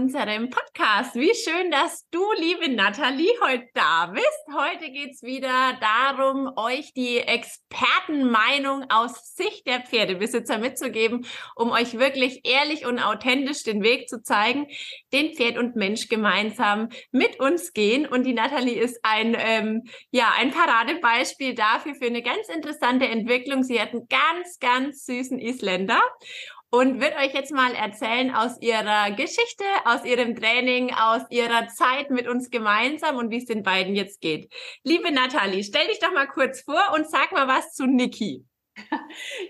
unserem Podcast. Wie schön, dass du, liebe Nathalie, heute da bist. Heute geht's wieder darum, euch die Expertenmeinung aus Sicht der Pferdebesitzer mitzugeben, um euch wirklich ehrlich und authentisch den Weg zu zeigen, den Pferd und Mensch gemeinsam mit uns gehen. Und die Nathalie ist ein, ähm, ja, ein Paradebeispiel dafür für eine ganz interessante Entwicklung. Sie hat einen ganz, ganz süßen Isländer und wird euch jetzt mal erzählen aus ihrer Geschichte, aus ihrem Training, aus ihrer Zeit mit uns gemeinsam und wie es den beiden jetzt geht. Liebe Nathalie, stell dich doch mal kurz vor und sag mal was zu Niki.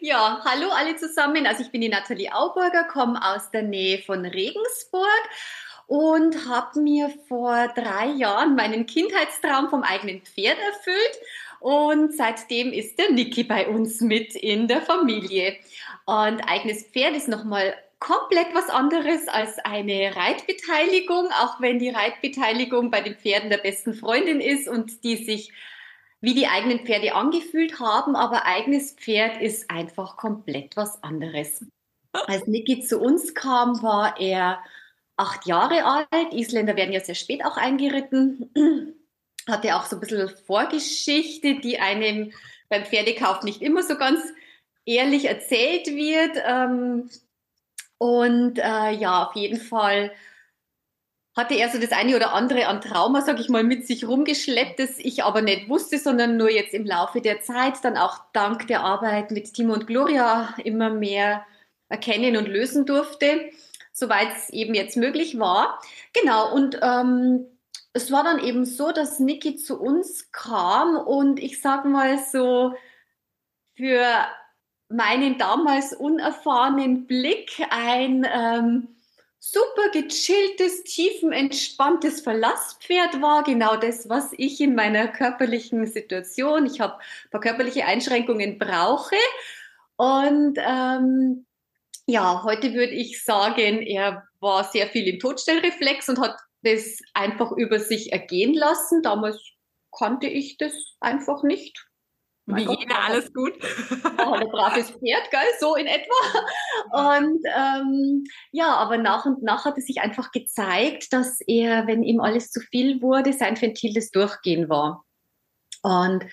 Ja, hallo alle zusammen. Also ich bin die Nathalie Auburger, komme aus der Nähe von Regensburg und habe mir vor drei Jahren meinen Kindheitstraum vom eigenen Pferd erfüllt. Und seitdem ist der Niki bei uns mit in der Familie. Und eigenes Pferd ist nochmal komplett was anderes als eine Reitbeteiligung, auch wenn die Reitbeteiligung bei den Pferden der besten Freundin ist und die sich wie die eigenen Pferde angefühlt haben, aber eigenes Pferd ist einfach komplett was anderes. Als Niki zu uns kam, war er acht Jahre alt. Isländer werden ja sehr spät auch eingeritten. Hatte auch so ein bisschen Vorgeschichte, die einem beim Pferdekauf nicht immer so ganz ehrlich erzählt wird. Ähm, und äh, ja, auf jeden Fall hatte er so das eine oder andere an Trauma, sag ich mal, mit sich rumgeschleppt, das ich aber nicht wusste, sondern nur jetzt im Laufe der Zeit, dann auch dank der Arbeit mit Timo und Gloria immer mehr erkennen und lösen durfte, soweit es eben jetzt möglich war. Genau, und ähm, es war dann eben so, dass Niki zu uns kam und ich sag mal so, für meinen damals unerfahrenen Blick ein ähm, super gechilltes, tiefenentspanntes Verlasspferd war. Genau das, was ich in meiner körperlichen Situation, ich habe ein paar körperliche Einschränkungen brauche. Und ähm, ja, heute würde ich sagen, er war sehr viel im Todstellreflex und hat das einfach über sich ergehen lassen. Damals kannte ich das einfach nicht. Wie Gott, jeder, alles gut. Oh, ein braves Pferd, gell? so in etwa. Und ähm, ja, aber nach und nach hat es sich einfach gezeigt, dass er, wenn ihm alles zu viel wurde, sein Ventil des Durchgehen war. Und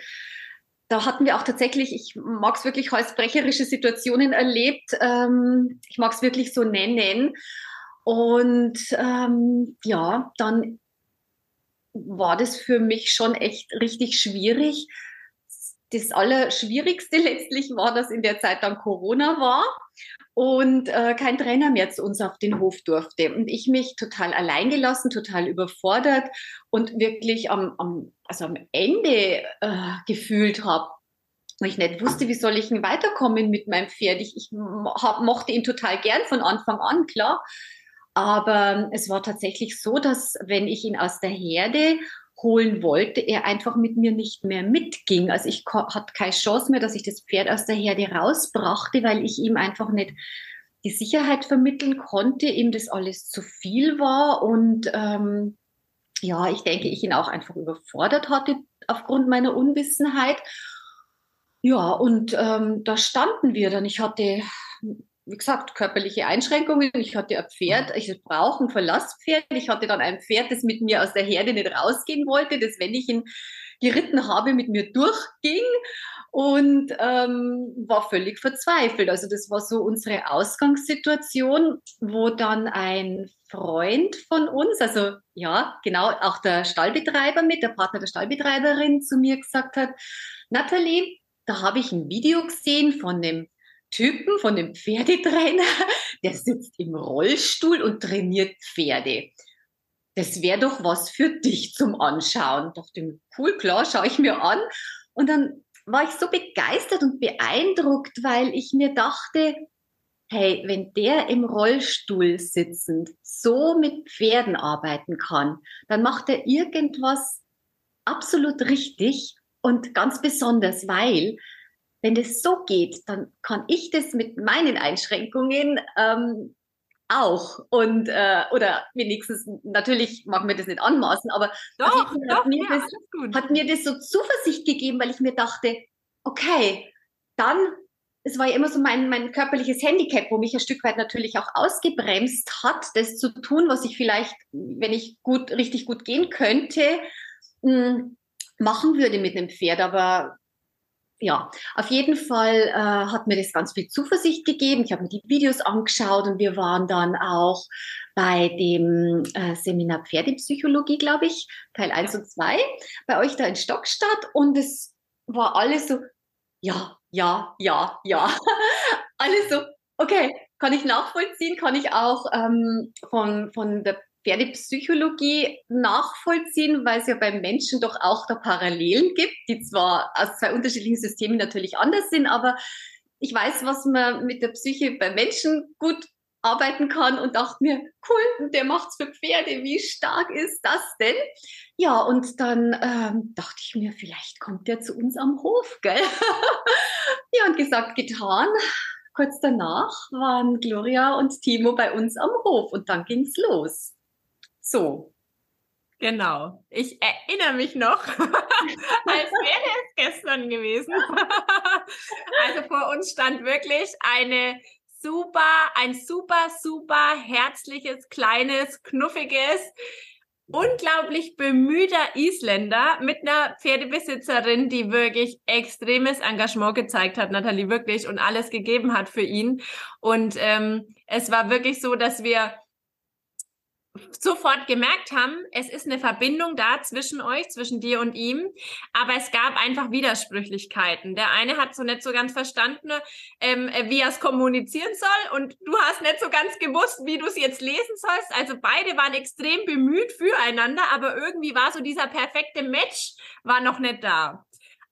da hatten wir auch tatsächlich, ich mag es wirklich halsbrecherische Situationen erlebt. Ähm, ich mag es wirklich so nennen. Und ähm, ja, dann war das für mich schon echt richtig schwierig, das Allerschwierigste letztlich war, dass in der Zeit dann Corona war und äh, kein Trainer mehr zu uns auf den Hof durfte. Und ich mich total alleingelassen, total überfordert und wirklich am, am, also am Ende äh, gefühlt habe, weil ich nicht wusste, wie soll ich denn weiterkommen mit meinem Pferd. Ich, ich hab, mochte ihn total gern von Anfang an, klar. Aber es war tatsächlich so, dass wenn ich ihn aus der Herde holen wollte, er einfach mit mir nicht mehr mitging. Also ich hatte keine Chance mehr, dass ich das Pferd aus der Herde rausbrachte, weil ich ihm einfach nicht die Sicherheit vermitteln konnte, ihm das alles zu viel war und ähm, ja, ich denke, ich ihn auch einfach überfordert hatte aufgrund meiner Unwissenheit. Ja, und ähm, da standen wir dann. Ich hatte wie gesagt, körperliche Einschränkungen. Ich hatte ein Pferd, ich brauche ein Verlasspferd. Ich hatte dann ein Pferd, das mit mir aus der Herde nicht rausgehen wollte, das, wenn ich ihn geritten habe, mit mir durchging und ähm, war völlig verzweifelt. Also das war so unsere Ausgangssituation, wo dann ein Freund von uns, also ja, genau, auch der Stallbetreiber mit, der Partner der Stallbetreiberin zu mir gesagt hat, Nathalie, da habe ich ein Video gesehen von dem Typen, von dem Pferdetrainer, der sitzt im Rollstuhl und trainiert Pferde. Das wäre doch was für dich zum Anschauen. Ich dachte, cool, klar, schaue ich mir an. Und dann war ich so begeistert und beeindruckt, weil ich mir dachte, hey, wenn der im Rollstuhl sitzend so mit Pferden arbeiten kann, dann macht er irgendwas absolut richtig und ganz besonders, weil wenn das so geht, dann kann ich das mit meinen Einschränkungen ähm, auch und äh, oder wenigstens natürlich mag mir das nicht anmaßen, aber doch, doch, hat, mir ja, das, hat mir das so Zuversicht gegeben, weil ich mir dachte, okay, dann es war ja immer so mein, mein körperliches Handicap, wo mich ein Stück weit natürlich auch ausgebremst hat, das zu tun, was ich vielleicht, wenn ich gut, richtig gut gehen könnte, hm, machen würde mit einem Pferd. Aber ja, auf jeden Fall äh, hat mir das ganz viel Zuversicht gegeben. Ich habe mir die Videos angeschaut und wir waren dann auch bei dem äh, Seminar Pferdepsychologie, glaube ich, Teil 1 und 2, bei euch da in Stockstadt und es war alles so, ja, ja, ja, ja. alles so, okay, kann ich nachvollziehen, kann ich auch ähm, von, von der Pferdepsychologie nachvollziehen, weil es ja beim Menschen doch auch da Parallelen gibt, die zwar aus zwei unterschiedlichen Systemen natürlich anders sind, aber ich weiß, was man mit der Psyche beim Menschen gut arbeiten kann und dachte mir, cool, der macht's für Pferde, wie stark ist das denn? Ja, und dann ähm, dachte ich mir, vielleicht kommt der zu uns am Hof, gell? ja, und gesagt, getan. Kurz danach waren Gloria und Timo bei uns am Hof und dann ging's los. So. Genau. Ich erinnere mich noch, als wäre es gestern gewesen. also vor uns stand wirklich eine super, ein super, super herzliches, kleines, knuffiges, unglaublich bemühter Isländer mit einer Pferdebesitzerin, die wirklich extremes Engagement gezeigt hat, Nathalie, wirklich, und alles gegeben hat für ihn. Und ähm, es war wirklich so, dass wir sofort gemerkt haben, es ist eine Verbindung da zwischen euch, zwischen dir und ihm, aber es gab einfach Widersprüchlichkeiten. Der eine hat so nicht so ganz verstanden, ähm, wie er es kommunizieren soll und du hast nicht so ganz gewusst, wie du es jetzt lesen sollst. Also beide waren extrem bemüht füreinander, aber irgendwie war so dieser perfekte Match war noch nicht da.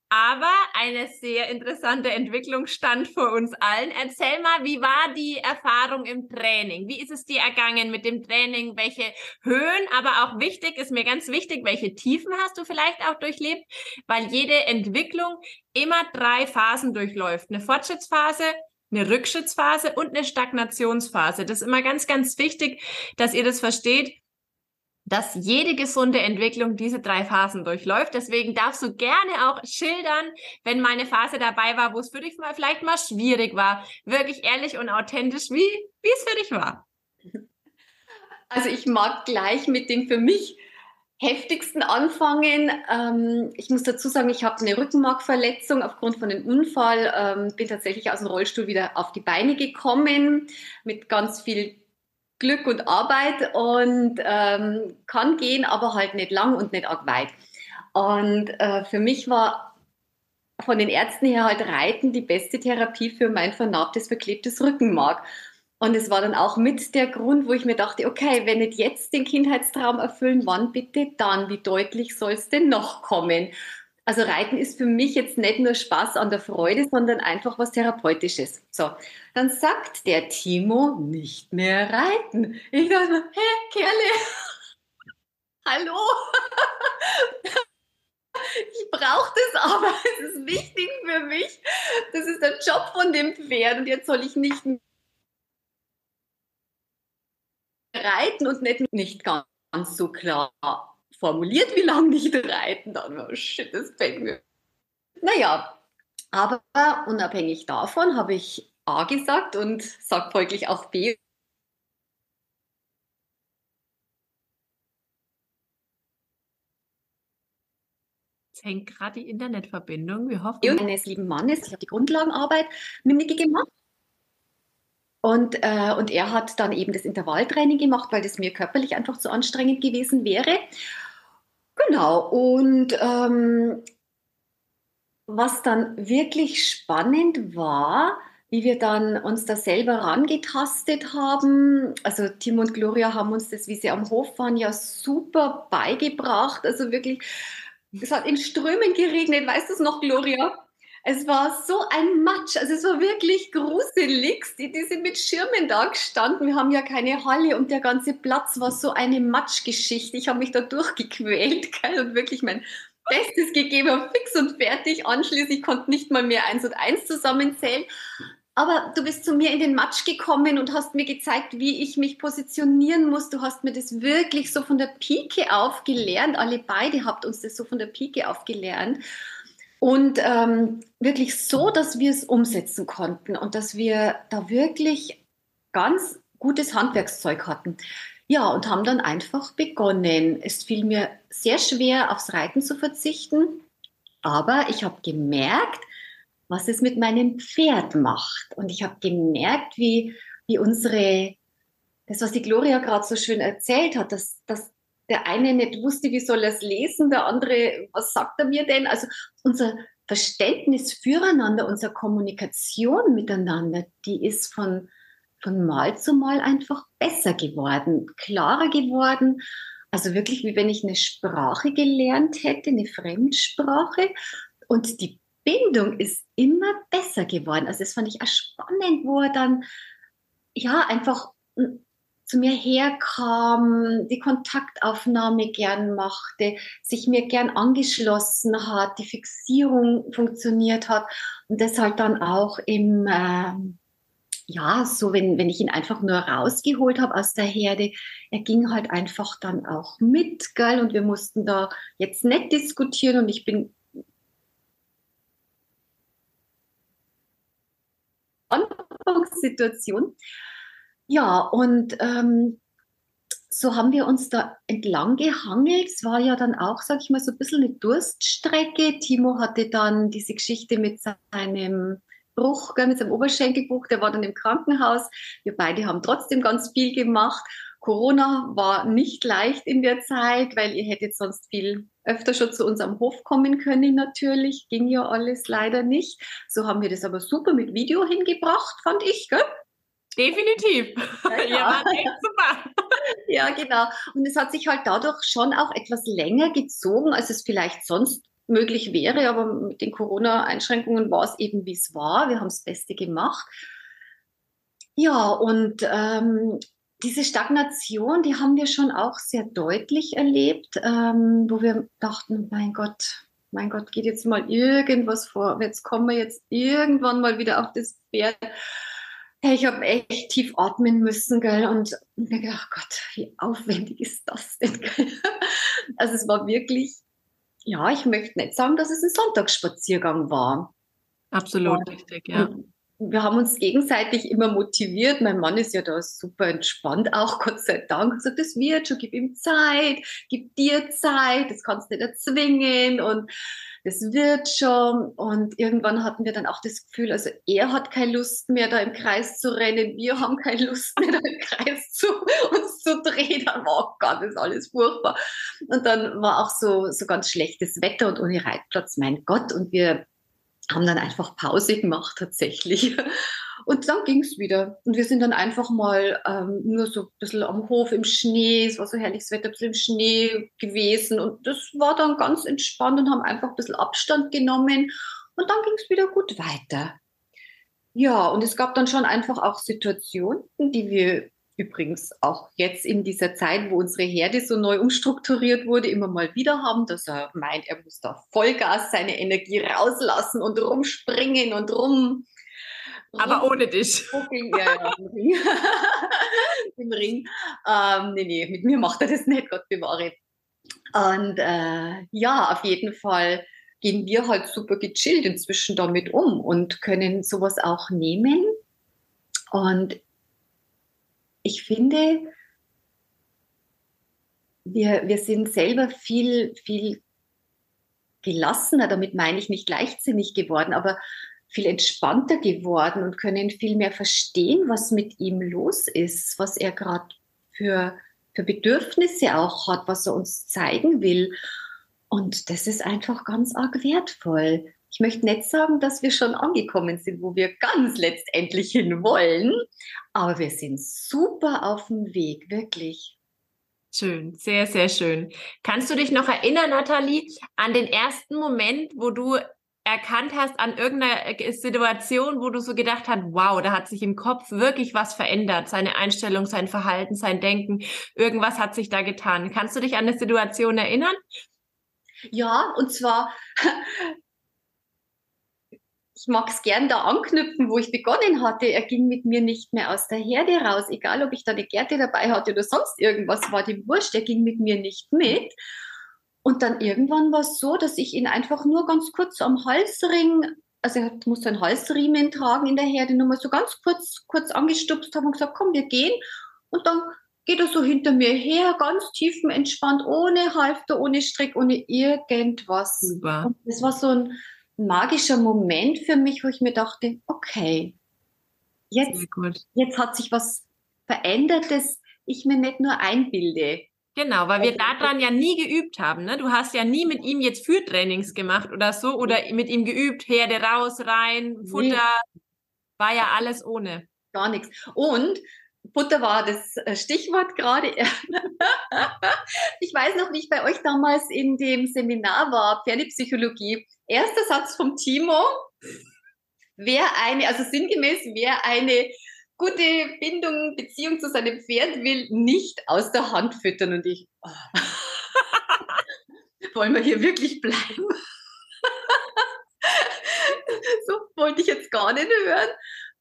Aber eine sehr interessante Entwicklung stand vor uns allen. Erzähl mal, wie war die Erfahrung im Training? Wie ist es dir ergangen mit dem Training? Welche Höhen, aber auch wichtig, ist mir ganz wichtig, welche Tiefen hast du vielleicht auch durchlebt? Weil jede Entwicklung immer drei Phasen durchläuft. Eine Fortschrittsphase, eine Rückschrittsphase und eine Stagnationsphase. Das ist immer ganz, ganz wichtig, dass ihr das versteht dass jede gesunde Entwicklung diese drei Phasen durchläuft. Deswegen darfst du gerne auch schildern, wenn mal eine Phase dabei war, wo es für dich mal vielleicht mal schwierig war. Wirklich ehrlich und authentisch, wie, wie es für dich war. Also ich mag gleich mit dem für mich heftigsten anfangen. Ähm, ich muss dazu sagen, ich habe eine Rückenmarkverletzung aufgrund von einem Unfall, ähm, bin tatsächlich aus dem Rollstuhl wieder auf die Beine gekommen mit ganz viel Glück und Arbeit und ähm, kann gehen, aber halt nicht lang und nicht arg weit. Und äh, für mich war von den Ärzten her halt Reiten die beste Therapie für mein vernarbtes, verklebtes Rückenmark. Und es war dann auch mit der Grund, wo ich mir dachte, okay, wenn nicht jetzt den Kindheitstraum erfüllen, wann bitte dann? Wie deutlich soll es denn noch kommen? Also Reiten ist für mich jetzt nicht nur Spaß an der Freude, sondern einfach was Therapeutisches. So, dann sagt der Timo nicht mehr reiten. Ich dachte mir, hä, Kerle, hallo? ich brauche das aber, es ist wichtig für mich. Das ist der Job von dem Pferd und jetzt soll ich nicht reiten und nicht, nicht ganz so klar formuliert, wie lange nicht reiten, dann war shit, das fängt mir. Naja, aber unabhängig davon habe ich A gesagt und sage folglich auch B. Jetzt hängt gerade die Internetverbindung. Wir hoffen. Und eines lieben Mannes, ich habe die Grundlagenarbeit mit Niki gemacht. Und, äh, und er hat dann eben das Intervalltraining gemacht, weil das mir körperlich einfach zu anstrengend gewesen wäre. Genau, und ähm, was dann wirklich spannend war, wie wir dann uns da selber rangetastet haben. Also Tim und Gloria haben uns das, wie sie am Hof waren, ja super beigebracht. Also wirklich, es hat in Strömen geregnet, weißt du es noch, Gloria? Es war so ein Matsch, also es war wirklich gruselig. Die, die sind mit Schirmen da gestanden. Wir haben ja keine Halle und der ganze Platz war so eine Matschgeschichte. Ich habe mich da durchgequält gell, und wirklich mein Bestes gegeben, fix und fertig. Anschließend konnte nicht mal mehr eins und eins zusammenzählen. Aber du bist zu mir in den Matsch gekommen und hast mir gezeigt, wie ich mich positionieren muss. Du hast mir das wirklich so von der Pike auf gelernt. Alle beide habt uns das so von der Pike auf gelernt. Und ähm, wirklich so, dass wir es umsetzen konnten und dass wir da wirklich ganz gutes Handwerkszeug hatten. Ja, und haben dann einfach begonnen. Es fiel mir sehr schwer, aufs Reiten zu verzichten, aber ich habe gemerkt, was es mit meinem Pferd macht. Und ich habe gemerkt, wie, wie unsere, das, was die Gloria gerade so schön erzählt hat, dass, dass der eine nicht wusste, wie soll er es lesen, der andere, was sagt er mir denn? Also unser Verständnis füreinander, unsere Kommunikation miteinander, die ist von, von Mal zu Mal einfach besser geworden, klarer geworden. Also wirklich, wie wenn ich eine Sprache gelernt hätte, eine Fremdsprache. Und die Bindung ist immer besser geworden. Also das fand ich auch spannend, wo er dann ja einfach zu mir herkam, die Kontaktaufnahme gern machte, sich mir gern angeschlossen hat, die Fixierung funktioniert hat und das halt dann auch im, äh, ja, so wenn, wenn ich ihn einfach nur rausgeholt habe aus der Herde, er ging halt einfach dann auch mit, gell, und wir mussten da jetzt nicht diskutieren und ich bin Anfangssituation ja, und ähm, so haben wir uns da entlang gehangelt. Es war ja dann auch, sag ich mal, so ein bisschen eine Durststrecke. Timo hatte dann diese Geschichte mit seinem Bruch, mit seinem Oberschenkelbruch, der war dann im Krankenhaus. Wir beide haben trotzdem ganz viel gemacht. Corona war nicht leicht in der Zeit, weil ihr hättet sonst viel öfter schon zu uns am Hof kommen können natürlich. Ging ja alles leider nicht. So haben wir das aber super mit Video hingebracht, fand ich. Gell? Definitiv. Ja, ja. super. ja, genau. Und es hat sich halt dadurch schon auch etwas länger gezogen, als es vielleicht sonst möglich wäre. Aber mit den Corona-Einschränkungen war es eben, wie es war. Wir haben das Beste gemacht. Ja, und ähm, diese Stagnation, die haben wir schon auch sehr deutlich erlebt, ähm, wo wir dachten, mein Gott, mein Gott, geht jetzt mal irgendwas vor. Jetzt kommen wir jetzt irgendwann mal wieder auf das Pferd ich habe echt tief atmen müssen, gell, und mir gedacht, Gott, wie aufwendig ist das denn, gell? Also es war wirklich, ja, ich möchte nicht sagen, dass es ein Sonntagsspaziergang war. Absolut und, richtig, ja. Wir haben uns gegenseitig immer motiviert. Mein Mann ist ja da super entspannt, auch Gott sei Dank. Er sagt, das wird schon, gib ihm Zeit, gib dir Zeit, das kannst du nicht erzwingen. Und das wird schon. Und irgendwann hatten wir dann auch das Gefühl, also er hat keine Lust mehr, da im Kreis zu rennen. Wir haben keine Lust mehr, da im Kreis zu uns zu drehen. Dann war, oh Gott, das ist alles furchtbar. Und dann war auch so, so ganz schlechtes Wetter und ohne Reitplatz, mein Gott. Und wir haben dann einfach Pause gemacht tatsächlich. Und dann ging es wieder. Und wir sind dann einfach mal ähm, nur so ein bisschen am Hof im Schnee, es war so herrliches Wetter, ein bisschen im Schnee gewesen. Und das war dann ganz entspannt und haben einfach ein bisschen Abstand genommen. Und dann ging es wieder gut weiter. Ja, und es gab dann schon einfach auch Situationen, die wir übrigens auch jetzt in dieser Zeit, wo unsere Herde so neu umstrukturiert wurde, immer mal wieder haben, dass er meint, er muss da Vollgas seine Energie rauslassen und rumspringen und rum aber ohne dich. Ja, ja, im Ring. Im Ring. Ähm, nee, nee, mit mir macht er das nicht, Gott bewahre. Und äh, ja, auf jeden Fall gehen wir halt super gechillt inzwischen damit um und können sowas auch nehmen. Und ich finde, wir, wir sind selber viel, viel gelassener, damit meine ich nicht leichtsinnig geworden, aber viel entspannter geworden und können viel mehr verstehen, was mit ihm los ist, was er gerade für, für Bedürfnisse auch hat, was er uns zeigen will. Und das ist einfach ganz arg wertvoll. Ich möchte nicht sagen, dass wir schon angekommen sind, wo wir ganz letztendlich hin wollen, aber wir sind super auf dem Weg, wirklich. Schön, sehr, sehr schön. Kannst du dich noch erinnern, Nathalie, an den ersten Moment, wo du erkannt hast an irgendeiner äh, Situation, wo du so gedacht hast, wow, da hat sich im Kopf wirklich was verändert, seine Einstellung, sein Verhalten, sein Denken, irgendwas hat sich da getan. Kannst du dich an eine Situation erinnern? Ja, und zwar, ich mag es gern da anknüpfen, wo ich begonnen hatte. Er ging mit mir nicht mehr aus der Herde raus, egal ob ich da eine Gerte dabei hatte oder sonst irgendwas, war die Wurscht, er ging mit mir nicht mit. Und dann irgendwann war es so, dass ich ihn einfach nur ganz kurz am Halsring, also er musste einen Halsriemen tragen in der Herde, nur mal so ganz kurz, kurz angestupst habe und gesagt, komm, wir gehen. Und dann geht er so hinter mir her, ganz tiefenentspannt, ohne Halfter, ohne Strick, ohne irgendwas. Super. Und das war so ein magischer Moment für mich, wo ich mir dachte, okay, jetzt, jetzt hat sich was verändert, das ich mir nicht nur einbilde. Genau, weil wir also, daran ja nie geübt haben. Ne? Du hast ja nie mit ihm jetzt Führtrainings gemacht oder so oder mit ihm geübt, Herde raus, rein, Futter. Nee. War ja alles ohne. Gar nichts. Und Futter war das äh, Stichwort gerade. ich weiß noch, wie ich bei euch damals in dem Seminar war, Pferdepsychologie. Erster Satz vom Timo. Wer eine, also sinngemäß, wer eine gute Bindung, Beziehung zu seinem Pferd will, nicht aus der Hand füttern. Und ich, oh. wollen wir hier wirklich bleiben? so wollte ich jetzt gar nicht hören.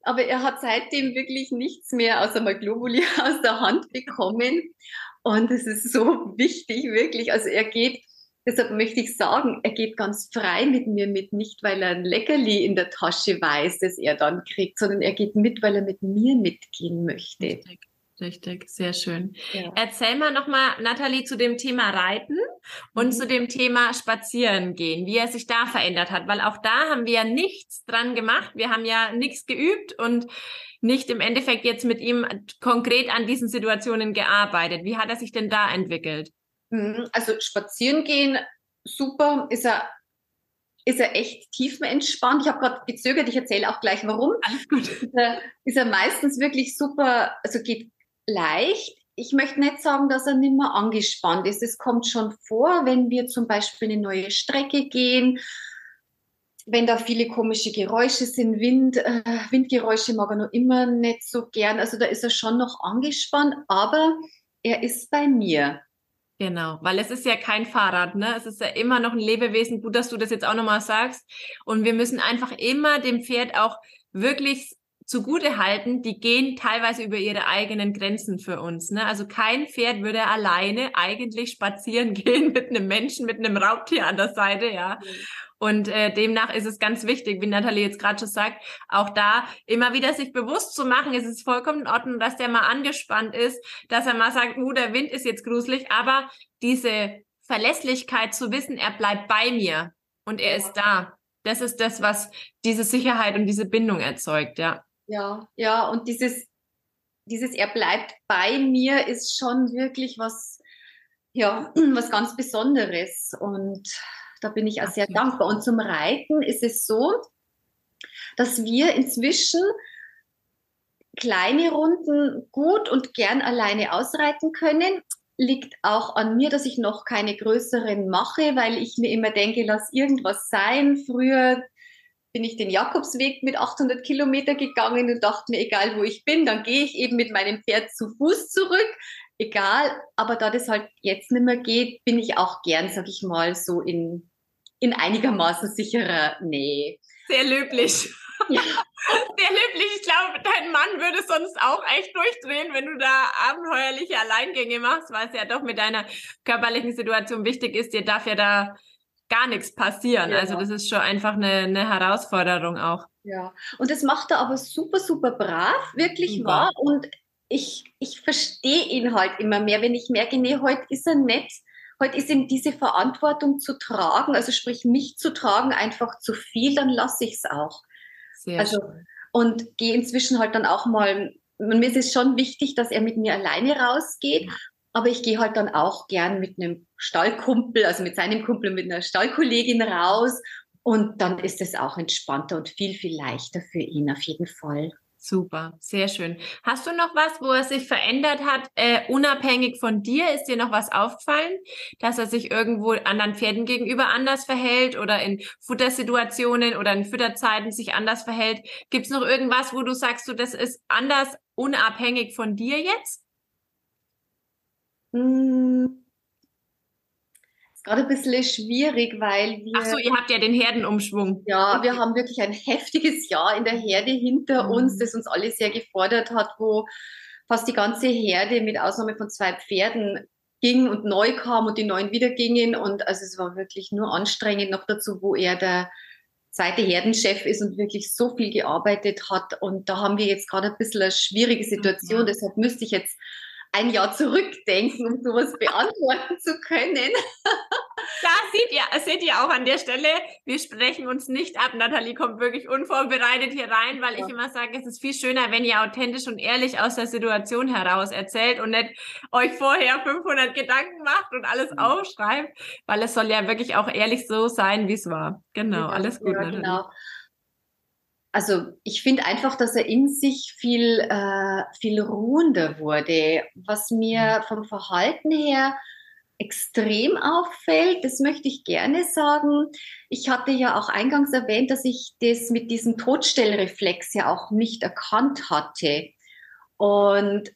Aber er hat seitdem wirklich nichts mehr außer mal Globuli aus der Hand bekommen. Und es ist so wichtig, wirklich. Also er geht Deshalb möchte ich sagen, er geht ganz frei mit mir mit, nicht weil er ein Leckerli in der Tasche weiß, das er dann kriegt, sondern er geht mit, weil er mit mir mitgehen möchte. Richtig, richtig, sehr schön. Ja. Erzähl mal nochmal, Nathalie, zu dem Thema Reiten und mhm. zu dem Thema Spazieren gehen, wie er sich da verändert hat, weil auch da haben wir ja nichts dran gemacht. Wir haben ja nichts geübt und nicht im Endeffekt jetzt mit ihm konkret an diesen Situationen gearbeitet. Wie hat er sich denn da entwickelt? Mhm, also spazieren gehen, super, ist er, ist er echt tiefenentspannt. Ich habe gerade gezögert, ich erzähle auch gleich warum. Alles gut. Ist er, ist er meistens wirklich super, also geht leicht. Ich möchte nicht sagen, dass er nicht mehr angespannt ist. Es kommt schon vor, wenn wir zum Beispiel eine neue Strecke gehen, wenn da viele komische Geräusche sind, Wind, äh, Windgeräusche mag er noch immer nicht so gern. Also da ist er schon noch angespannt, aber er ist bei mir. Genau, weil es ist ja kein Fahrrad, ne? Es ist ja immer noch ein Lebewesen. Gut, dass du das jetzt auch nochmal sagst. Und wir müssen einfach immer dem Pferd auch wirklich zugute halten, die gehen teilweise über ihre eigenen Grenzen für uns. Ne? Also kein Pferd würde alleine eigentlich spazieren gehen mit einem Menschen, mit einem Raubtier an der Seite, ja. Und äh, demnach ist es ganz wichtig, wie Nathalie jetzt gerade schon sagt, auch da immer wieder sich bewusst zu machen, es ist vollkommen in Ordnung, dass der mal angespannt ist, dass er mal sagt, uh, der Wind ist jetzt gruselig, aber diese Verlässlichkeit zu wissen, er bleibt bei mir und er ist da. Das ist das, was diese Sicherheit und diese Bindung erzeugt, ja. Ja, ja, und dieses, dieses er bleibt bei mir ist schon wirklich was, ja, was ganz Besonderes. Und da bin ich auch sehr dankbar. Und zum Reiten ist es so, dass wir inzwischen kleine Runden gut und gern alleine ausreiten können. Liegt auch an mir, dass ich noch keine größeren mache, weil ich mir immer denke, lass irgendwas sein. Früher bin ich den Jakobsweg mit 800 Kilometer gegangen und dachte mir, egal wo ich bin, dann gehe ich eben mit meinem Pferd zu Fuß zurück. Egal, aber da das halt jetzt nicht mehr geht, bin ich auch gern, sag ich mal, so in, in einigermaßen sicherer Nähe. Sehr löblich. Ja. Sehr löblich. Ich glaube, dein Mann würde sonst auch echt durchdrehen, wenn du da abenteuerliche Alleingänge machst, weil es ja doch mit deiner körperlichen Situation wichtig ist. Dir darf ja da gar nichts passieren. Ja. Also das ist schon einfach eine, eine Herausforderung auch. Ja, und das macht er aber super, super brav, wirklich super. wahr. Und ich, ich verstehe ihn halt immer mehr, wenn ich merke, nee, heute ist er nett. Heute ist ihm diese Verantwortung zu tragen, also sprich mich zu tragen, einfach zu viel, dann lasse ich es auch. Sehr also, schön. Und gehe inzwischen halt dann auch mal, mir ist es schon wichtig, dass er mit mir alleine rausgeht. Aber ich gehe halt dann auch gern mit einem Stallkumpel, also mit seinem Kumpel, mit einer Stallkollegin raus. Und dann ist es auch entspannter und viel, viel leichter für ihn auf jeden Fall. Super, sehr schön. Hast du noch was, wo er sich verändert hat, äh, unabhängig von dir? Ist dir noch was aufgefallen, dass er sich irgendwo anderen Pferden gegenüber anders verhält oder in Futtersituationen oder in Fütterzeiten sich anders verhält? Gibt es noch irgendwas, wo du sagst, du, das ist anders unabhängig von dir jetzt? Hm. Ist gerade ein bisschen schwierig, weil wir. Ach so, ihr habt ja den Herdenumschwung. Ja, wir haben wirklich ein heftiges Jahr in der Herde hinter mhm. uns, das uns alle sehr gefordert hat, wo fast die ganze Herde mit Ausnahme von zwei Pferden ging und neu kam und die neuen wieder gingen. Und also es war wirklich nur anstrengend noch dazu, wo er der zweite Herdenchef ist und wirklich so viel gearbeitet hat. Und da haben wir jetzt gerade ein bisschen eine schwierige Situation. Mhm. Deshalb müsste ich jetzt ein Jahr zurückdenken, um sowas beantworten zu können. Da seht ihr, seht ihr auch an der Stelle, wir sprechen uns nicht ab. Nathalie kommt wirklich unvorbereitet hier rein, weil ja. ich immer sage, es ist viel schöner, wenn ihr authentisch und ehrlich aus der Situation heraus erzählt und nicht euch vorher 500 Gedanken macht und alles mhm. aufschreibt, weil es soll ja wirklich auch ehrlich so sein, wie es war. Genau, ja, alles gut. Ja, genau also ich finde einfach, dass er in sich viel, äh, viel ruhender wurde, was mir mhm. vom Verhalten her extrem auffällt, das möchte ich gerne sagen. Ich hatte ja auch eingangs erwähnt, dass ich das mit diesem Todstellreflex ja auch nicht erkannt hatte. Und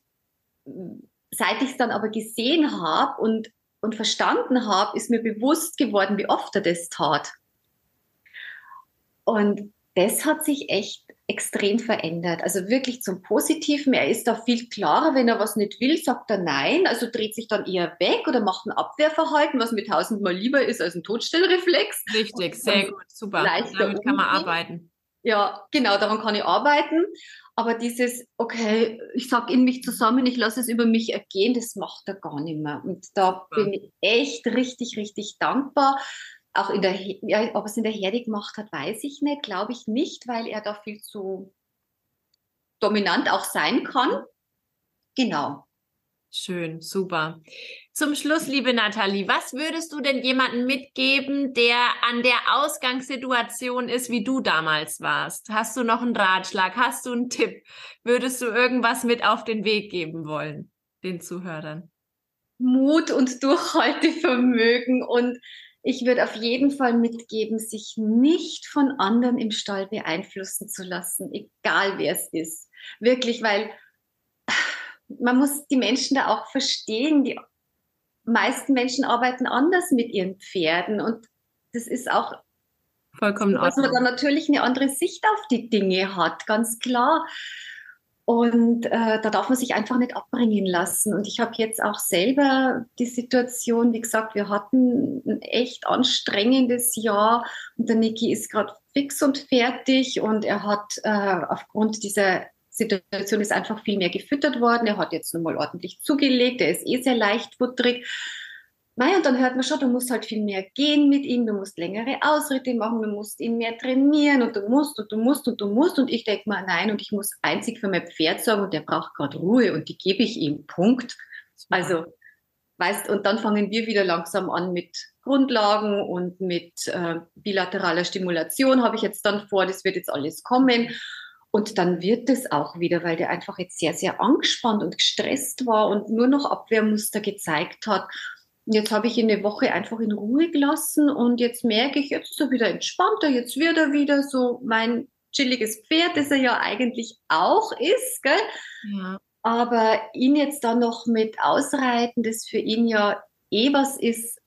seit ich es dann aber gesehen habe und, und verstanden habe, ist mir bewusst geworden, wie oft er das tat. Und das hat sich echt extrem verändert. Also wirklich zum Positiven. Er ist da viel klarer, wenn er was nicht will, sagt er nein, also dreht sich dann eher weg oder macht ein Abwehrverhalten, was mir tausendmal lieber ist als ein Todstellreflex. Richtig, sehr gut, super. Damit kann man arbeiten. Ja, genau, daran kann ich arbeiten. Aber dieses, okay, ich sag in mich zusammen, ich lasse es über mich ergehen, das macht er gar nicht mehr. Und da super. bin ich echt richtig, richtig dankbar auch in der, ja, ob es in der Herde gemacht hat, weiß ich nicht, glaube ich nicht, weil er da viel zu dominant auch sein kann. Genau. Schön, super. Zum Schluss, liebe Nathalie, was würdest du denn jemandem mitgeben, der an der Ausgangssituation ist, wie du damals warst? Hast du noch einen Ratschlag? Hast du einen Tipp? Würdest du irgendwas mit auf den Weg geben wollen, den Zuhörern? Mut und Durchhaltevermögen und ich würde auf jeden Fall mitgeben, sich nicht von anderen im Stall beeinflussen zu lassen, egal wer es ist. Wirklich, weil man muss die Menschen da auch verstehen. Die meisten Menschen arbeiten anders mit ihren Pferden und das ist auch vollkommen, so, dass man dann natürlich eine andere Sicht auf die Dinge hat, ganz klar. Und äh, da darf man sich einfach nicht abbringen lassen. Und ich habe jetzt auch selber die Situation, wie gesagt, wir hatten ein echt anstrengendes Jahr und der Niki ist gerade fix und fertig und er hat äh, aufgrund dieser Situation ist einfach viel mehr gefüttert worden. Er hat jetzt nochmal ordentlich zugelegt. Er ist eh sehr leichtfutterig. Naja, und dann hört man schon, du musst halt viel mehr gehen mit ihm, du musst längere Ausritte machen, du musst ihn mehr trainieren und du musst und du musst und du musst. Und ich denke mal, nein, und ich muss einzig für mein Pferd sorgen und der braucht gerade Ruhe und die gebe ich ihm. Punkt. Also, weißt, und dann fangen wir wieder langsam an mit Grundlagen und mit äh, bilateraler Stimulation habe ich jetzt dann vor, das wird jetzt alles kommen. Und dann wird es auch wieder, weil der einfach jetzt sehr, sehr angespannt und gestresst war und nur noch Abwehrmuster gezeigt hat. Jetzt habe ich ihn eine Woche einfach in Ruhe gelassen und jetzt merke ich, jetzt ist er wieder entspannter, jetzt wird er wieder so mein chilliges Pferd, das er ja eigentlich auch ist, gell? Ja. Aber ihn jetzt dann noch mit ausreiten, das für ihn ja eh was ist.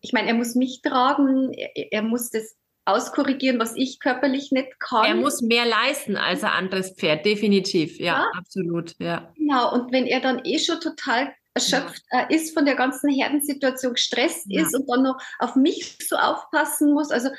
Ich meine, er muss mich tragen, er, er muss das auskorrigieren, was ich körperlich nicht kann. Er muss mehr leisten als ein anderes Pferd, definitiv, ja, ja, absolut, ja. Genau, und wenn er dann eh schon total erschöpft ja. äh, ist, von der ganzen Herdensituation gestresst ja. ist und dann noch auf mich so aufpassen muss. Also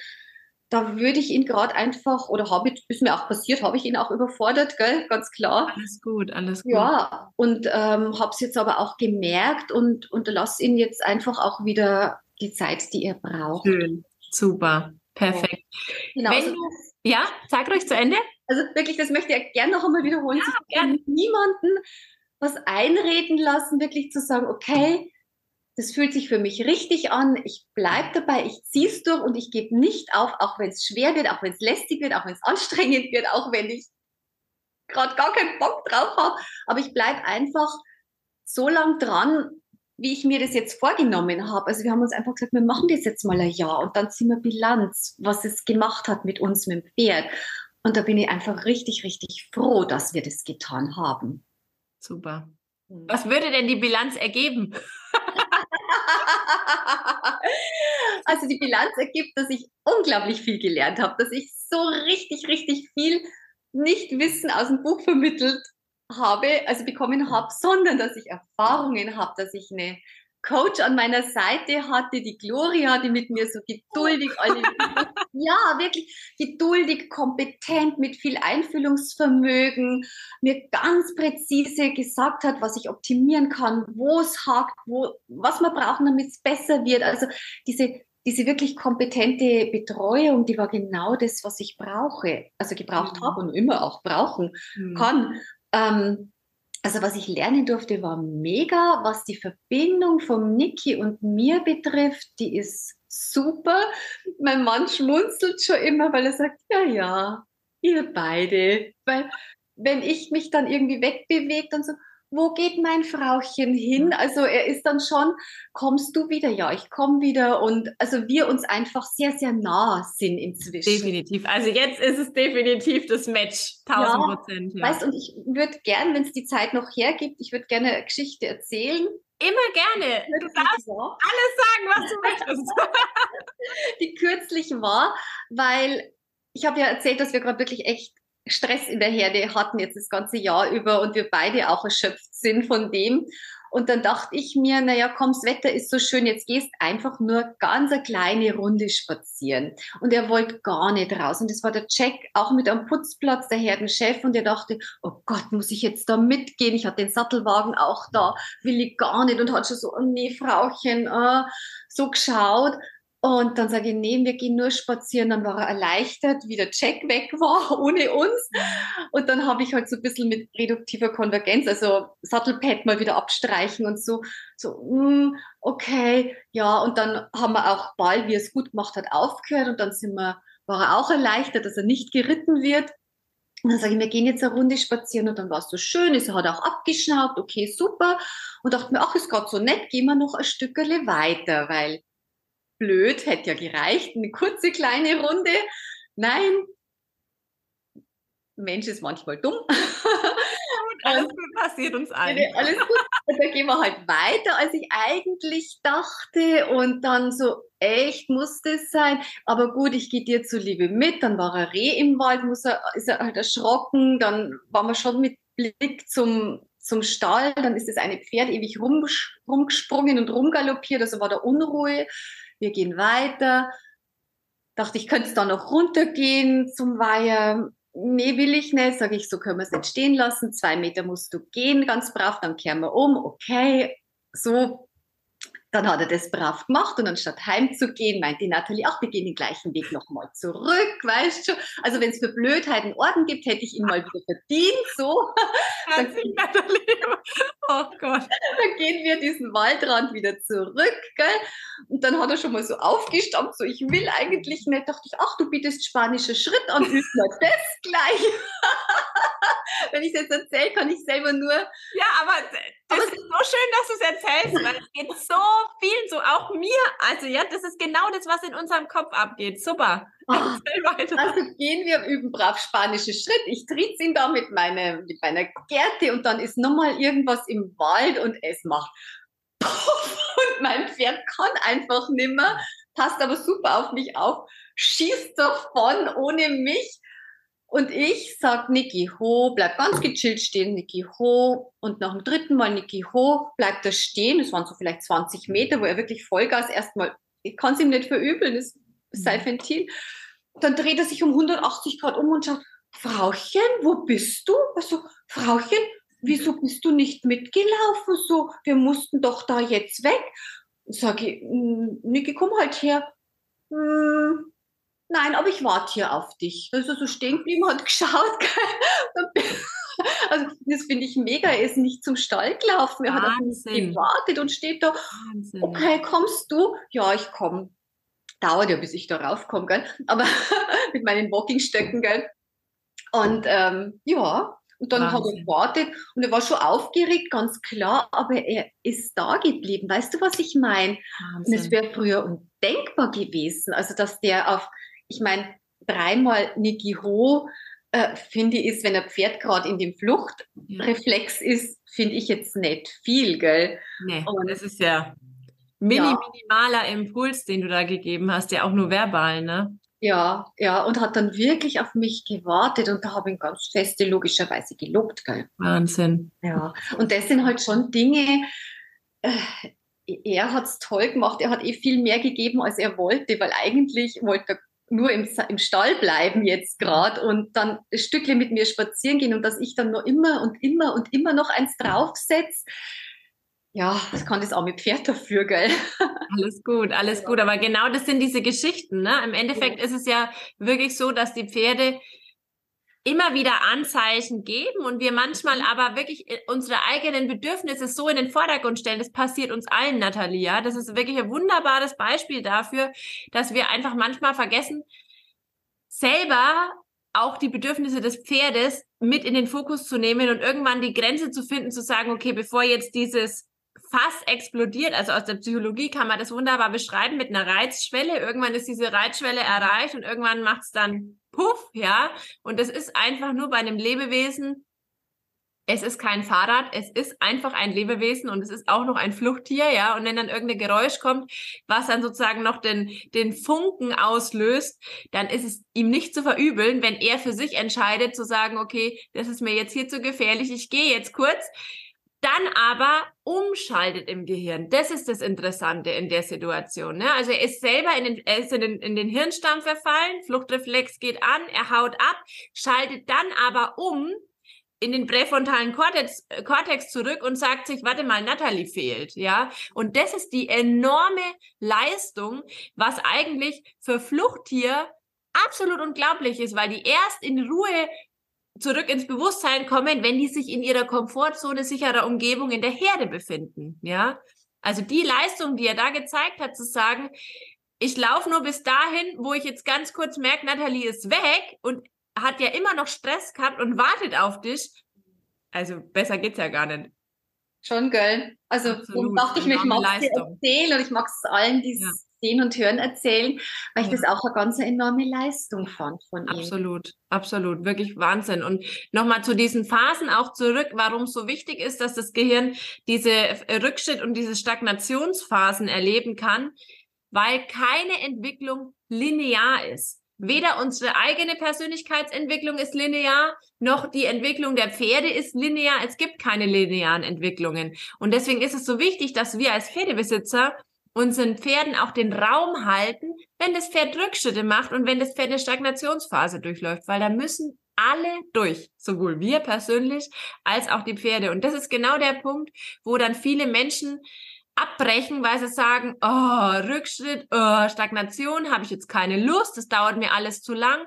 da würde ich ihn gerade einfach, oder habe ich, ist mir auch passiert, habe ich ihn auch überfordert, gell? ganz klar. Alles gut, alles gut. Ja, und ähm, habe es jetzt aber auch gemerkt und, und lasse ihn jetzt einfach auch wieder die Zeit, die er braucht. Schön, super, perfekt. Genau. Wenn also, ja, sag ruhig zu Ende. Also wirklich, das möchte ich gerne noch einmal wiederholen. Ja, kann niemanden was einreden lassen, wirklich zu sagen, okay, das fühlt sich für mich richtig an, ich bleibe dabei, ich ziehe es durch und ich gebe nicht auf, auch wenn es schwer wird, auch wenn es lästig wird, auch wenn es anstrengend wird, auch wenn ich gerade gar keinen Bock drauf habe, aber ich bleibe einfach so lang dran, wie ich mir das jetzt vorgenommen habe. Also wir haben uns einfach gesagt, wir machen das jetzt mal ein Jahr und dann ziehen wir Bilanz, was es gemacht hat mit uns, mit dem Pferd. Und da bin ich einfach richtig, richtig froh, dass wir das getan haben. Super. Mhm. Was würde denn die Bilanz ergeben? also die Bilanz ergibt, dass ich unglaublich viel gelernt habe, dass ich so richtig, richtig viel Nichtwissen aus dem Buch vermittelt habe, also bekommen habe, sondern dass ich Erfahrungen habe, dass ich eine Coach an meiner Seite hatte, die Gloria, die mit mir so geduldig alle, ja, wirklich geduldig, kompetent, mit viel Einfühlungsvermögen, mir ganz präzise gesagt hat, was ich optimieren kann, wo es hakt, wo, was wir brauchen, damit es besser wird. Also diese, diese wirklich kompetente Betreuung, die war genau das, was ich brauche, also gebraucht mhm. habe und immer auch brauchen mhm. kann. Ähm, also was ich lernen durfte, war mega. Was die Verbindung von Niki und mir betrifft, die ist super. Mein Mann schmunzelt schon immer, weil er sagt, ja, ja, ihr beide. Weil wenn ich mich dann irgendwie wegbewegt und so, wo geht mein Frauchen hin? Also er ist dann schon, kommst du wieder? Ja, ich komme wieder. Und also wir uns einfach sehr, sehr nah sind inzwischen. Definitiv. Also jetzt ist es definitiv das Match, 1000 Prozent. Ja, ja. Weißt, und ich würde gerne, wenn es die Zeit noch hergibt, ich würde gerne eine Geschichte erzählen. Immer gerne. Du darfst war. alles sagen, was du möchtest. die kürzlich war, weil ich habe ja erzählt, dass wir gerade wirklich echt Stress in der Herde hatten jetzt das ganze Jahr über und wir beide auch erschöpft sind von dem. Und dann dachte ich mir, naja, komm, das Wetter ist so schön, jetzt gehst einfach nur ganz eine kleine Runde spazieren. Und er wollte gar nicht raus. Und das war der Jack, auch mit am Putzplatz, der Herdenchef. Und er dachte, oh Gott, muss ich jetzt da mitgehen? Ich hatte den Sattelwagen auch da, will ich gar nicht. Und hat schon so, oh nee, Frauchen, äh, so geschaut. Und dann sage ich, nee, wir gehen nur spazieren. Dann war er erleichtert, wie der Check weg war, ohne uns. Und dann habe ich halt so ein bisschen mit reduktiver Konvergenz, also Sattelpad mal wieder abstreichen und so, so, mm, okay, ja. Und dann haben wir auch bald, wie er es gut gemacht hat, aufgehört. Und dann sind wir, war er auch erleichtert, dass er nicht geritten wird. Und dann sage ich, wir gehen jetzt eine Runde spazieren und dann war es so schön, er hat auch abgeschnaubt, okay, super. Und dachte mir, ach, ist gerade so nett, gehen wir noch ein Stückerle weiter, weil blöd, hätte ja gereicht, eine kurze kleine Runde. Nein, Mensch ist manchmal dumm. alles gut, passiert uns allen. Alles gut. Und dann gehen wir halt weiter, als ich eigentlich dachte. Und dann so, echt muss das sein. Aber gut, ich gehe dir zuliebe mit. Dann war er Reh im Wald, muss er, ist er halt erschrocken. Dann waren wir schon mit Blick zum, zum Stall. Dann ist das eine Pferd ewig rumgesprungen und rumgaloppiert. Also war da Unruhe wir gehen weiter. Dachte, ich könnte da noch runtergehen zum Weiher. Nee, will ich nicht. Sage ich, so können wir es nicht stehen lassen. Zwei Meter musst du gehen, ganz brav, dann kehren wir um. Okay, so dann hat er das brav gemacht und anstatt heimzugehen, meint die Nathalie, ach, wir gehen den gleichen Weg nochmal zurück, weißt du? Also wenn es für Blödheiten Orden gibt, hätte ich ihn mal wieder verdient, so. Dann, oh Gott. Dann gehen wir diesen Waldrand wieder zurück, gell? Und dann hat er schon mal so aufgestampft, so, ich will eigentlich nicht. Dachte ich, ach, du bietest spanische Schritt an, üb mal das gleich. wenn ich es jetzt erzähle, kann ich selber nur... Ja, aber das aber ist so schön, dass du es erzählst, weil es geht so vielen so, auch mir. Also ja, das ist genau das, was in unserem Kopf abgeht. Super. Oh, also gehen wir üben brav spanische Schritt. Ich tritt ihn da mit meiner, mit meiner Gerte und dann ist nochmal irgendwas im Wald und es macht und mein Pferd kann einfach nimmer, passt aber super auf mich auf, schießt davon ohne mich und ich sag Niki ho, bleib ganz gechillt stehen, Niki ho. Und nach dem dritten Mal Niki ho, bleibt er stehen. Es waren so vielleicht 20 Meter, wo er wirklich Vollgas erstmal, ich kann es ihm nicht verübeln, das sei mhm. Ventil. Dann dreht er sich um 180 Grad um und sagt, Frauchen, wo bist du? Also, Frauchen, wieso bist du nicht mitgelaufen? So, wir mussten doch da jetzt weg. Sag ich, Niki, komm halt her. Hm, nein, aber ich warte hier auf dich. Also so stehen geblieben, hat geschaut. also das finde ich mega. Er ist nicht zum Stall gelaufen. Er Wahnsinn. hat gewartet und steht da. Wahnsinn. Okay, kommst du? Ja, ich komme. Dauert ja, bis ich da raufkomme, gell? Aber mit meinen Walkingstöcken, gell? Und ähm, ja, und dann hat er gewartet und er war schon aufgeregt, ganz klar, aber er ist da geblieben. Weißt du, was ich meine? Es wäre früher undenkbar gewesen, also dass der auf ich meine, dreimal Niki Ho, äh, finde ich, ist, wenn ein Pferd gerade in dem Fluchtreflex ist, finde ich jetzt nicht viel, gell? Nee, und das ist ja mini, ja. minimaler Impuls, den du da gegeben hast, ja auch nur verbal, ne? Ja, ja, und hat dann wirklich auf mich gewartet und da habe ich ihn ganz feste logischerweise gelobt, gell? Wahnsinn. Ja, und das sind halt schon Dinge, äh, er hat es toll gemacht. Er hat eh viel mehr gegeben, als er wollte, weil eigentlich wollte er nur im, im Stall bleiben jetzt gerade und dann ein Stückchen mit mir spazieren gehen und dass ich dann nur immer und immer und immer noch eins draufsetze. Ja, das kann das auch mit Pferd dafür, gell? Alles gut, alles ja. gut. Aber genau das sind diese Geschichten. Ne? Im Endeffekt ja. ist es ja wirklich so, dass die Pferde immer wieder Anzeichen geben und wir manchmal mhm. aber wirklich äh, unsere eigenen Bedürfnisse so in den Vordergrund stellen. Das passiert uns allen, Nathalie. Ja? Das ist wirklich ein wunderbares Beispiel dafür, dass wir einfach manchmal vergessen, selber auch die Bedürfnisse des Pferdes mit in den Fokus zu nehmen und irgendwann die Grenze zu finden, zu sagen, okay, bevor jetzt dieses Fass explodiert, also aus der Psychologie kann man das wunderbar beschreiben mit einer Reizschwelle. Irgendwann ist diese Reizschwelle erreicht und irgendwann macht es dann Puff, ja. Und es ist einfach nur bei einem Lebewesen, es ist kein Fahrrad, es ist einfach ein Lebewesen und es ist auch noch ein Fluchttier, ja. Und wenn dann irgendein Geräusch kommt, was dann sozusagen noch den, den Funken auslöst, dann ist es ihm nicht zu verübeln, wenn er für sich entscheidet zu sagen, okay, das ist mir jetzt hier zu gefährlich, ich gehe jetzt kurz dann aber umschaltet im Gehirn. Das ist das Interessante in der Situation. Ne? Also er ist selber in den, er ist in den, in den Hirnstamm verfallen, Fluchtreflex geht an, er haut ab, schaltet dann aber um in den präfrontalen Kortex, äh, Kortex zurück und sagt sich, warte mal, Natalie fehlt, ja. Und das ist die enorme Leistung, was eigentlich für Fluchttier absolut unglaublich ist, weil die erst in Ruhe zurück ins Bewusstsein kommen, wenn die sich in ihrer Komfortzone sicherer Umgebung in der Herde befinden. Ja, also die Leistung, die er da gezeigt hat, zu sagen, ich laufe nur bis dahin, wo ich jetzt ganz kurz merke, Nathalie ist weg und hat ja immer noch Stress gehabt und wartet auf dich. Also besser geht's ja gar nicht. Schon, gell? Also Absolut. dachte ich mir, ich mag es erzählen und ich mag es allen, die ja. Sehen und Hören erzählen, weil ich das auch eine ganz enorme Leistung fand von ihm. Absolut, absolut, wirklich Wahnsinn. Und nochmal zu diesen Phasen auch zurück, warum es so wichtig ist, dass das Gehirn diese Rückschritt und diese Stagnationsphasen erleben kann, weil keine Entwicklung linear ist. Weder unsere eigene Persönlichkeitsentwicklung ist linear, noch die Entwicklung der Pferde ist linear. Es gibt keine linearen Entwicklungen. Und deswegen ist es so wichtig, dass wir als Pferdebesitzer unseren Pferden auch den Raum halten, wenn das Pferd Rückschritte macht und wenn das Pferd eine Stagnationsphase durchläuft, weil da müssen alle durch, sowohl wir persönlich als auch die Pferde. Und das ist genau der Punkt, wo dann viele Menschen abbrechen, weil sie sagen, oh, Rückschritt, oh, Stagnation, habe ich jetzt keine Lust, das dauert mir alles zu lang.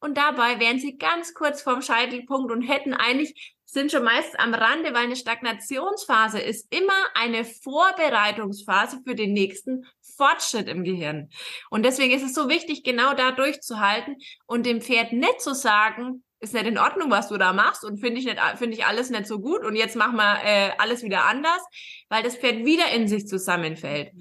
Und dabei wären sie ganz kurz vorm Scheitelpunkt und hätten eigentlich sind schon meist am Rande, weil eine Stagnationsphase ist immer eine Vorbereitungsphase für den nächsten Fortschritt im Gehirn. Und deswegen ist es so wichtig, genau da durchzuhalten und dem Pferd nicht zu sagen, ist nicht in Ordnung, was du da machst und finde ich nicht, finde ich alles nicht so gut und jetzt machen wir äh, alles wieder anders, weil das Pferd wieder in sich zusammenfällt.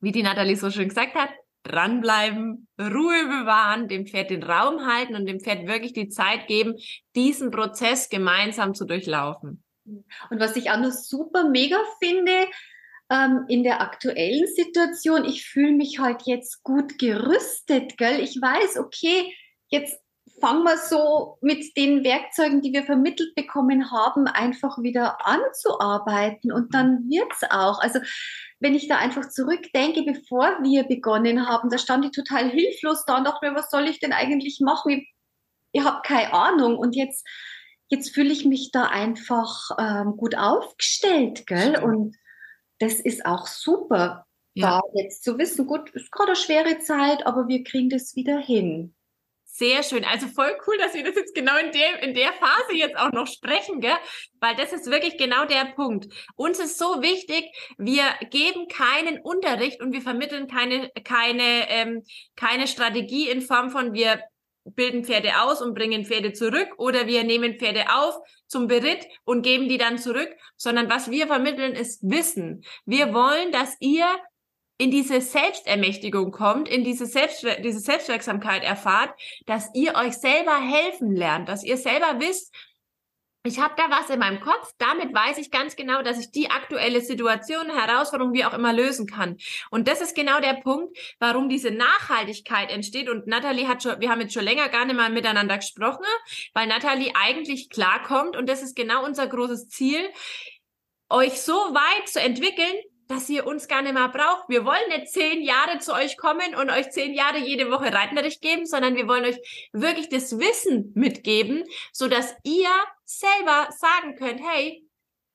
Wie die Nathalie so schön gesagt hat, dranbleiben, Ruhe bewahren, dem Pferd den Raum halten und dem Pferd wirklich die Zeit geben, diesen Prozess gemeinsam zu durchlaufen. Und was ich auch noch super mega finde, ähm, in der aktuellen Situation, ich fühle mich halt jetzt gut gerüstet, gell? Ich weiß, okay, jetzt fangen wir so mit den Werkzeugen, die wir vermittelt bekommen haben, einfach wieder anzuarbeiten und dann wird's auch. Also wenn ich da einfach zurückdenke, bevor wir begonnen haben, da stand ich total hilflos da und dachte mir, was soll ich denn eigentlich machen? Ich, ich habe keine Ahnung. Und jetzt, jetzt fühle ich mich da einfach ähm, gut aufgestellt, gell? Und das ist auch super, ja. da jetzt zu wissen, gut, ist gerade eine schwere Zeit, aber wir kriegen das wieder hin. Sehr schön. Also voll cool, dass wir das jetzt genau in der, in der Phase jetzt auch noch sprechen, gell? Weil das ist wirklich genau der Punkt. Uns ist so wichtig, wir geben keinen Unterricht und wir vermitteln keine, keine, ähm, keine Strategie in Form von wir bilden Pferde aus und bringen Pferde zurück oder wir nehmen Pferde auf zum Beritt und geben die dann zurück, sondern was wir vermitteln ist Wissen. Wir wollen, dass ihr in diese Selbstermächtigung kommt, in diese, Selbst, diese Selbstwirksamkeit erfahrt, dass ihr euch selber helfen lernt, dass ihr selber wisst, ich habe da was in meinem Kopf, damit weiß ich ganz genau, dass ich die aktuelle Situation, Herausforderung, wie auch immer lösen kann. Und das ist genau der Punkt, warum diese Nachhaltigkeit entsteht. Und Nathalie hat schon, wir haben jetzt schon länger gar nicht mal miteinander gesprochen, weil Nathalie eigentlich klarkommt und das ist genau unser großes Ziel, euch so weit zu entwickeln, dass ihr uns gar nicht mehr braucht. Wir wollen nicht zehn Jahre zu euch kommen und euch zehn Jahre jede Woche Reitnerisch geben, sondern wir wollen euch wirklich das Wissen mitgeben, so dass ihr selber sagen könnt, hey,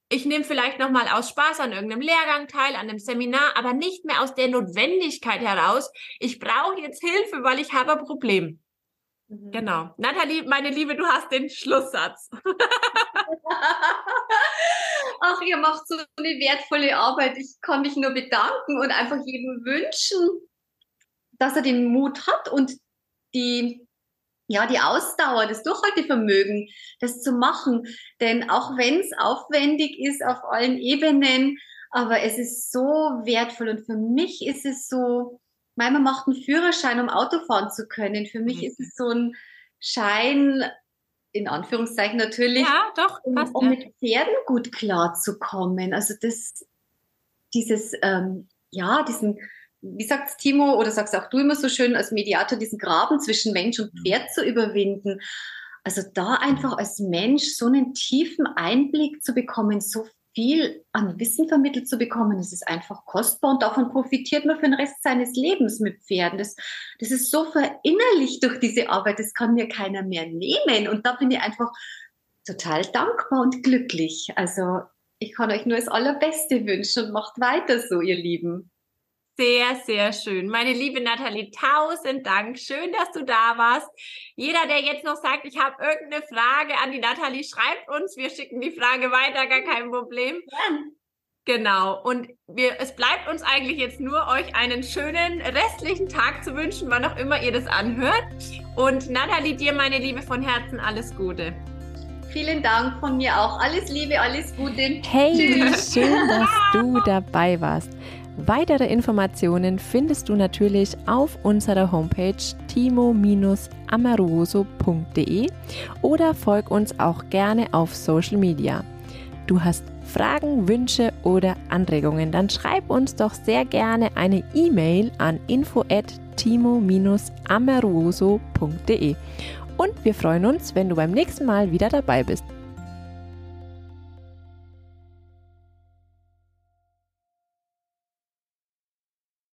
ich nehme vielleicht noch mal aus Spaß an irgendeinem Lehrgang teil, an einem Seminar, aber nicht mehr aus der Notwendigkeit heraus. Ich brauche jetzt Hilfe, weil ich habe ein Problem. Mhm. Genau. Nathalie, meine Liebe, du hast den Schlusssatz. Ach, ihr macht so eine wertvolle Arbeit. Ich kann mich nur bedanken und einfach jedem wünschen, dass er den Mut hat und die, ja, die Ausdauer, das Durchhaltevermögen, das zu machen. Denn auch wenn es aufwendig ist auf allen Ebenen, aber es ist so wertvoll und für mich ist es so, man macht einen Führerschein, um Auto fahren zu können. Für mich mhm. ist es so ein Schein, in Anführungszeichen natürlich, ja, doch, passt, um, um ja. mit Pferden gut klarzukommen. Also das, dieses, ähm, ja, diesen, wie sagt Timo oder sagst auch du immer so schön als Mediator, diesen Graben zwischen Mensch und Pferd zu überwinden. Also da einfach als Mensch so einen tiefen Einblick zu bekommen, so viel an Wissen vermittelt zu bekommen, das ist einfach kostbar und davon profitiert man für den Rest seines Lebens mit Pferden. Das, das ist so verinnerlicht durch diese Arbeit, das kann mir keiner mehr nehmen. Und da bin ich einfach total dankbar und glücklich. Also ich kann euch nur das Allerbeste wünschen und macht weiter so, ihr Lieben. Sehr, sehr schön. Meine liebe Nathalie, tausend Dank. Schön, dass du da warst. Jeder, der jetzt noch sagt, ich habe irgendeine Frage an die Nathalie, schreibt uns. Wir schicken die Frage weiter, gar kein Problem. Ja. Genau. Und wir, es bleibt uns eigentlich jetzt nur, euch einen schönen restlichen Tag zu wünschen, wann auch immer ihr das anhört. Und Nathalie, dir, meine Liebe, von Herzen alles Gute. Vielen Dank von mir auch. Alles Liebe, alles Gute. Hey, Tschüss. schön, dass du dabei warst. Weitere Informationen findest du natürlich auf unserer Homepage timo-amoroso.de oder folg uns auch gerne auf Social Media. Du hast Fragen, Wünsche oder Anregungen, dann schreib uns doch sehr gerne eine E-Mail an info@timo-amoroso.de. Und wir freuen uns, wenn du beim nächsten Mal wieder dabei bist.